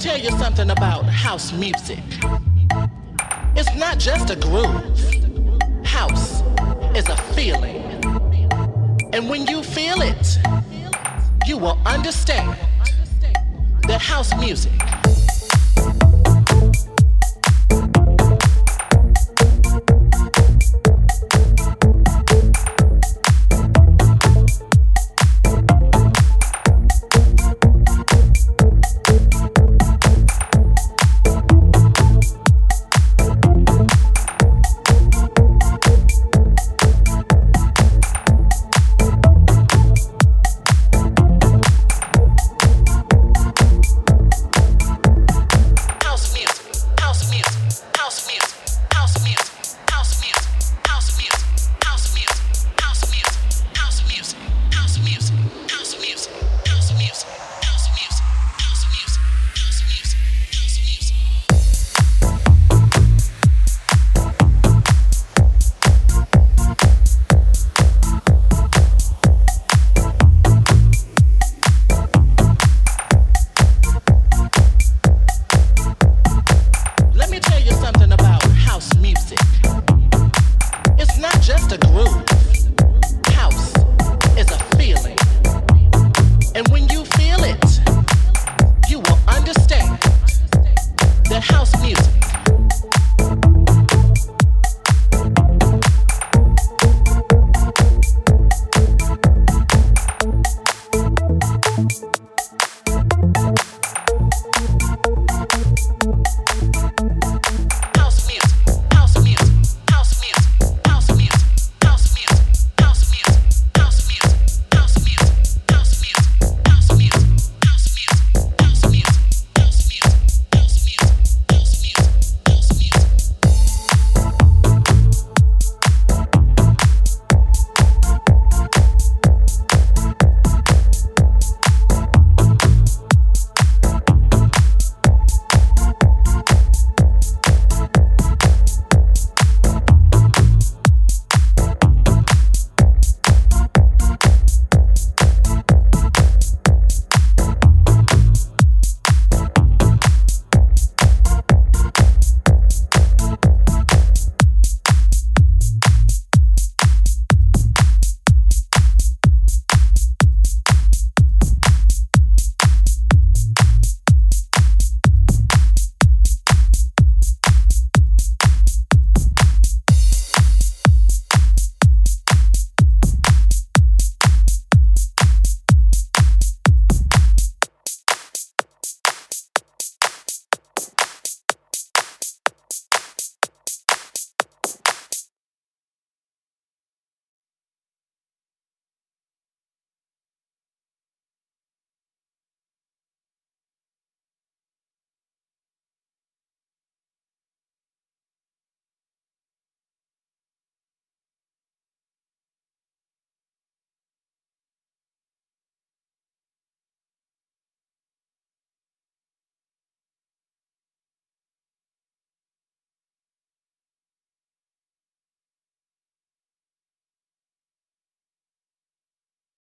tell you something about house music. It's not just a groove. House is a feeling. And when you feel it, you will understand that house music